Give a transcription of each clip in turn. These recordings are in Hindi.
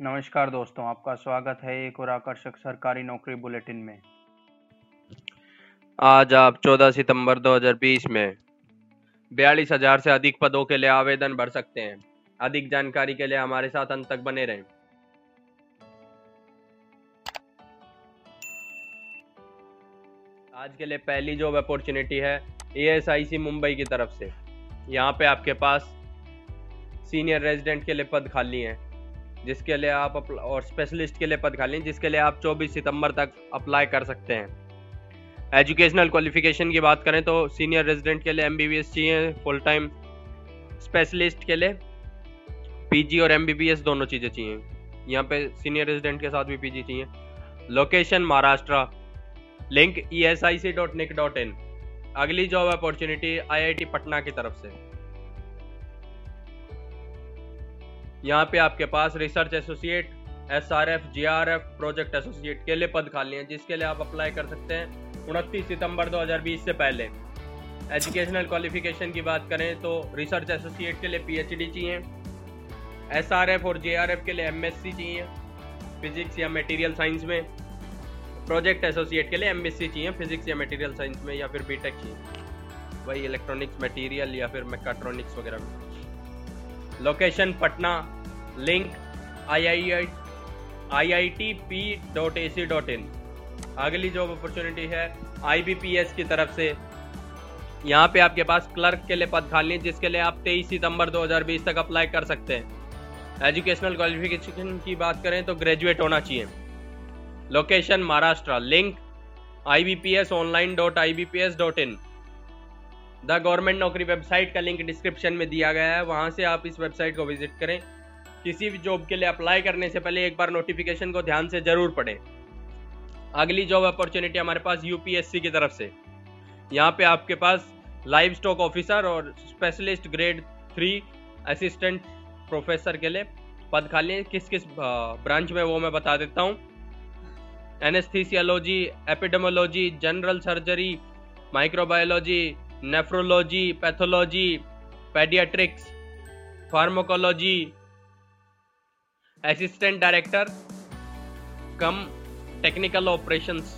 नमस्कार दोस्तों, आपका स्वागत है एक और आकर्षक सरकारी नौकरी बुलेटिन में। आज आप 14 सितंबर 2020 में बयालीस हज़ार से अधिक पदों के लिए आवेदन भर सकते हैं। अधिक जानकारी के लिए हमारे साथ अंत तक बने रहें। आज के लिए पहली जॉब अपॉर्चुनिटी है एएसआईसी मुंबई की तरफ़ से। यहाँ पे आपके पास सीनियर रेजिडेंट के लिए पद खाली हैं। जिसके लिए आप और स्पेशलिस्ट के लिए पद खाली जिसके लिए आप 24 सितंबर तक अप्लाई कर सकते हैं। एजुकेशनल क्वालिफिकेशन की बात करें तो सीनियर रेजिडेंट के लिए एमबीबीएस चाहिए फुल टाइम स्पेशलिस्ट के लिए पीजी और एमबीबीएस दोनों चीज़ें चाहिए। यहाँ पे सीनियर रेजिडेंट के साथ भी पीजी चाहिए। Location Maharashtra. Link E S I C dot nic dot in अगली जॉब अपॉर्चुनिटी आईआईटी पटना की तरफ़ से। यहाँ पे आपके पास research associate S R F G R F project associate के लिए पद खाली हैं, जिसके लिए आप अप्लाई कर सकते हैं उनतीस सितंबर 2020 से पहले। एजुकेशनल क्वालिफिकेशन की बात करें तो रिसर्च एसोसिएट के लिए पीएचडी चाहिए एस आर एफ़ और जे आर एफ़ के लिए एम एस सी चाहिए फिजिक्स या मटेरियल साइंस में प्रोजेक्ट एसोसिएट के लिए एम एस सी चाहिए फिजिक्स या मटेरियल साइंस में, या फिर बी टेक चाहिए। वही इलेक्ट्रॉनिक्स मटेरियल या फिर मेकाट्रॉनिक्स वगैरह में। Location Patna link I I T P dot A C dot in अगली जॉब अपॉर्चुनिटी है आई बी पी एस की तरफ़ से। यहाँ पे आपके पास क्लर्क के लिए पद खाली है, जिसके लिए आप 23 सितंबर 2020 तक अप्लाई कर सकते हैं। एजुकेशनल क्वालिफिकेशन की बात करें तो ग्रेजुएट होना चाहिए। Location Maharashtra link I B P S online dot I B P S dot in the government नौकरी वेबसाइट का लिंक डिस्क्रिप्शन में दिया गया है, वहाँ से आप इस वेबसाइट को विज़िट करें। किसी भी जॉब के लिए अप्लाई करने से पहले एक बार नोटिफिकेशन को ध्यान से ज़रूर पढ़ें। अगली जॉब अपॉर्चुनिटी हमारे पास यूपीएससी की तरफ़ से। यहाँ पे आपके पास लाइव स्टॉक ऑफिसर और specialist grade three assistant professor के लिए पद खाली हैं। किस किस ब्रांच में वो मैं बता देता हूँ। Anaesthesiology epidemiology general surgery microbiology nephrology pathology paediatrics pharmacology assistant director cum technical operations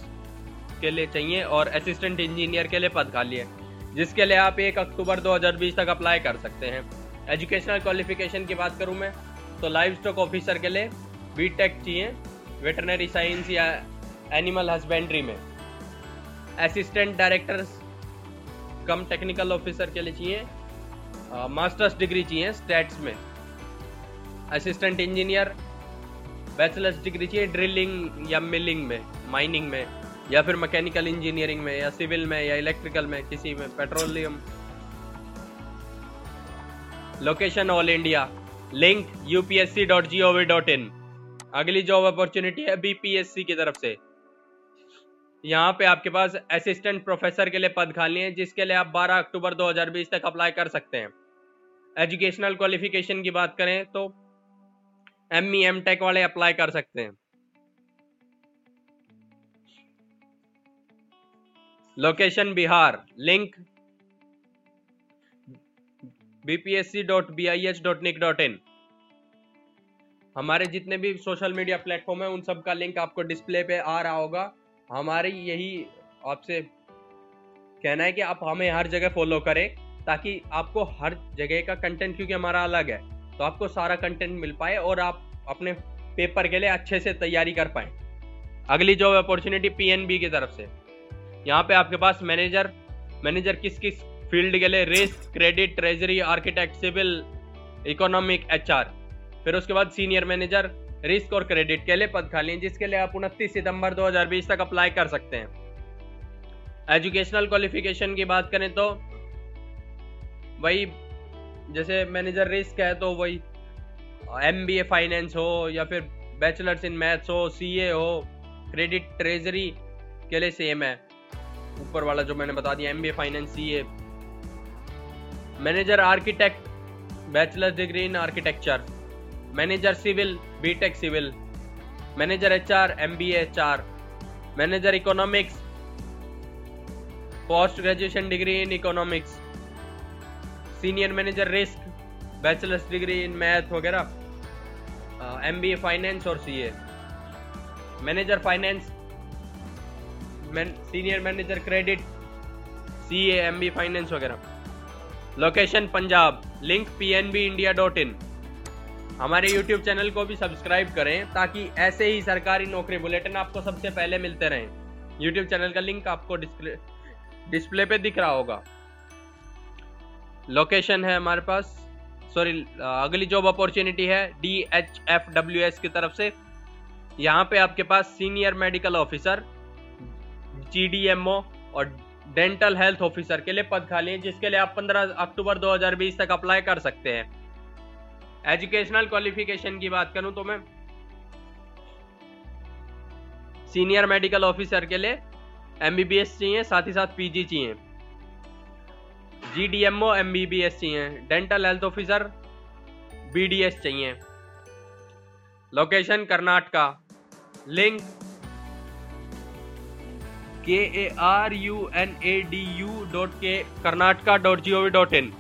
के लिए चाहिए और असिस्टेंट इंजीनियर के लिए पद खाली है, जिसके लिए आप एक अक्टूबर 2020 तक अप्लाई कर सकते हैं। एजुकेशनल क्वालिफिकेशन की बात करूँ मैं तो लाइव स्टॉक ऑफिसर के लिए बी टेक चाहिए वेटरनरी साइंस या एनिमल हस्बेंड्री में। Assistant directors cum technical officer के लिए चाहिए मास्टर्स डिग्री चाहिए स्टेट्स में। असिस्टेंट इंजीनियर बैचलर्स डिग्री चाहिए ड्रिलिंग या मिलिंग में माइनिंग में, या फिर मैकेनिकल इंजीनियरिंग में, या सिविल में, या इलेक्ट्रिकल में, किसी में petroleum location all India link UPSC dot G O V dot in अगली जॉब अपॉर्चुनिटी है बीपीएससी की तरफ़ से. यहाँ पे आपके पास असिस्टेंट प्रोफेसर के लिए पद खाली है, जिसके लिए आप 12 अक्टूबर 2020 तक अप्लाई कर सकते हैं. एजुकेशनल क्वालिफिकेशन की बात करें तो एम ई एम टेक वाले अप्लाई कर सकते हैं location Bihar link BPSC dot B I H dot nic dot in हमारे जितने भी सोशल मीडिया प्लेटफॉर्म है उन सब का लिंक आपको डिस्प्ले पे आ रहा होगा हमारी यही आपसे कहना है कि आप हमें हर जगह फॉलो करें ताकि आपको हर जगह का कंटेंट क्योंकि हमारा अलग है तो आपको सारा कंटेंट मिल पाए और आप अपने पेपर के लिए अच्छे से तैयारी कर पाए। अगली जॉब अपॉर्चुनिटी पीएनबी की तरफ़ से। यहाँ पे आपके पास मैनेजर मैनेजर किस किस फ़ील्ड के लिए risk credit treasury architect civil economic HR फिर उसके बाद सीनियर मैनेजर रिस्क और क्रेडिट के लिए पद खाली हैं, जिसके लिए आप उनतीस सितंबर 2020 तक अप्लाई कर सकते हैं। एजुकेशनल क्वालिफिकेशन की बात करें तो वही जैसे मैनेजर रिस्क है तो वही एम बी ए फाइनेंस हो या फिर बैचलर्स इन मैथ्स हो सी ए हो क्रेडिट ट्रेजरी के लिए सेम है। ऊपर वाला जो मैंने बता दिया M B A finance C A manager architect bachelor degree in architecture manager civil B tech civil manager H R M B H R manager economics post graduation degree in economics senior manager risk, bachelors degree in math वगैरह एम बी ए फाइनेंस और C A manager finance senior manager credit C A M B finance वगैरह. Location Punjab link P N B India dot in हमारे यूट्यूब चैनल को भी सब्सक्राइब करें ताकि ऐसे ही सरकारी नौकरी बुलेटिन आपको सबसे पहले मिलते रहें. यूट्यूब चैनल का लिंक आपको डिस्प्ले डिस्प्ले पे दिख रहा होगा. लोकेशन है हमारे पास। सॉरी अगली जॉब अपॉर्चुनिटी है D H F W S की तरफ़ से। यहाँ पे आपके पास senior medical officer G D M O और डेंटल हेल्थ ऑफिसर के लिए पद खाली है, जिसके लिए आप 15 अक्टूबर 2020 तक अप्लाई कर सकते हैं। एजुकेशनल क्वालिफिकेशन की बात करूँ तो मैं सीनियर मेडिकल ऑफिसर के लिए एमबीबीएस चाहिए, साथ ही साथ पीजी चाहिए। जीडीएमओ एस चाहिए। Dental health officer B D S चाहिए। Location Karnataka link K A R U N A D U dot K Karnataka dot G O V dot in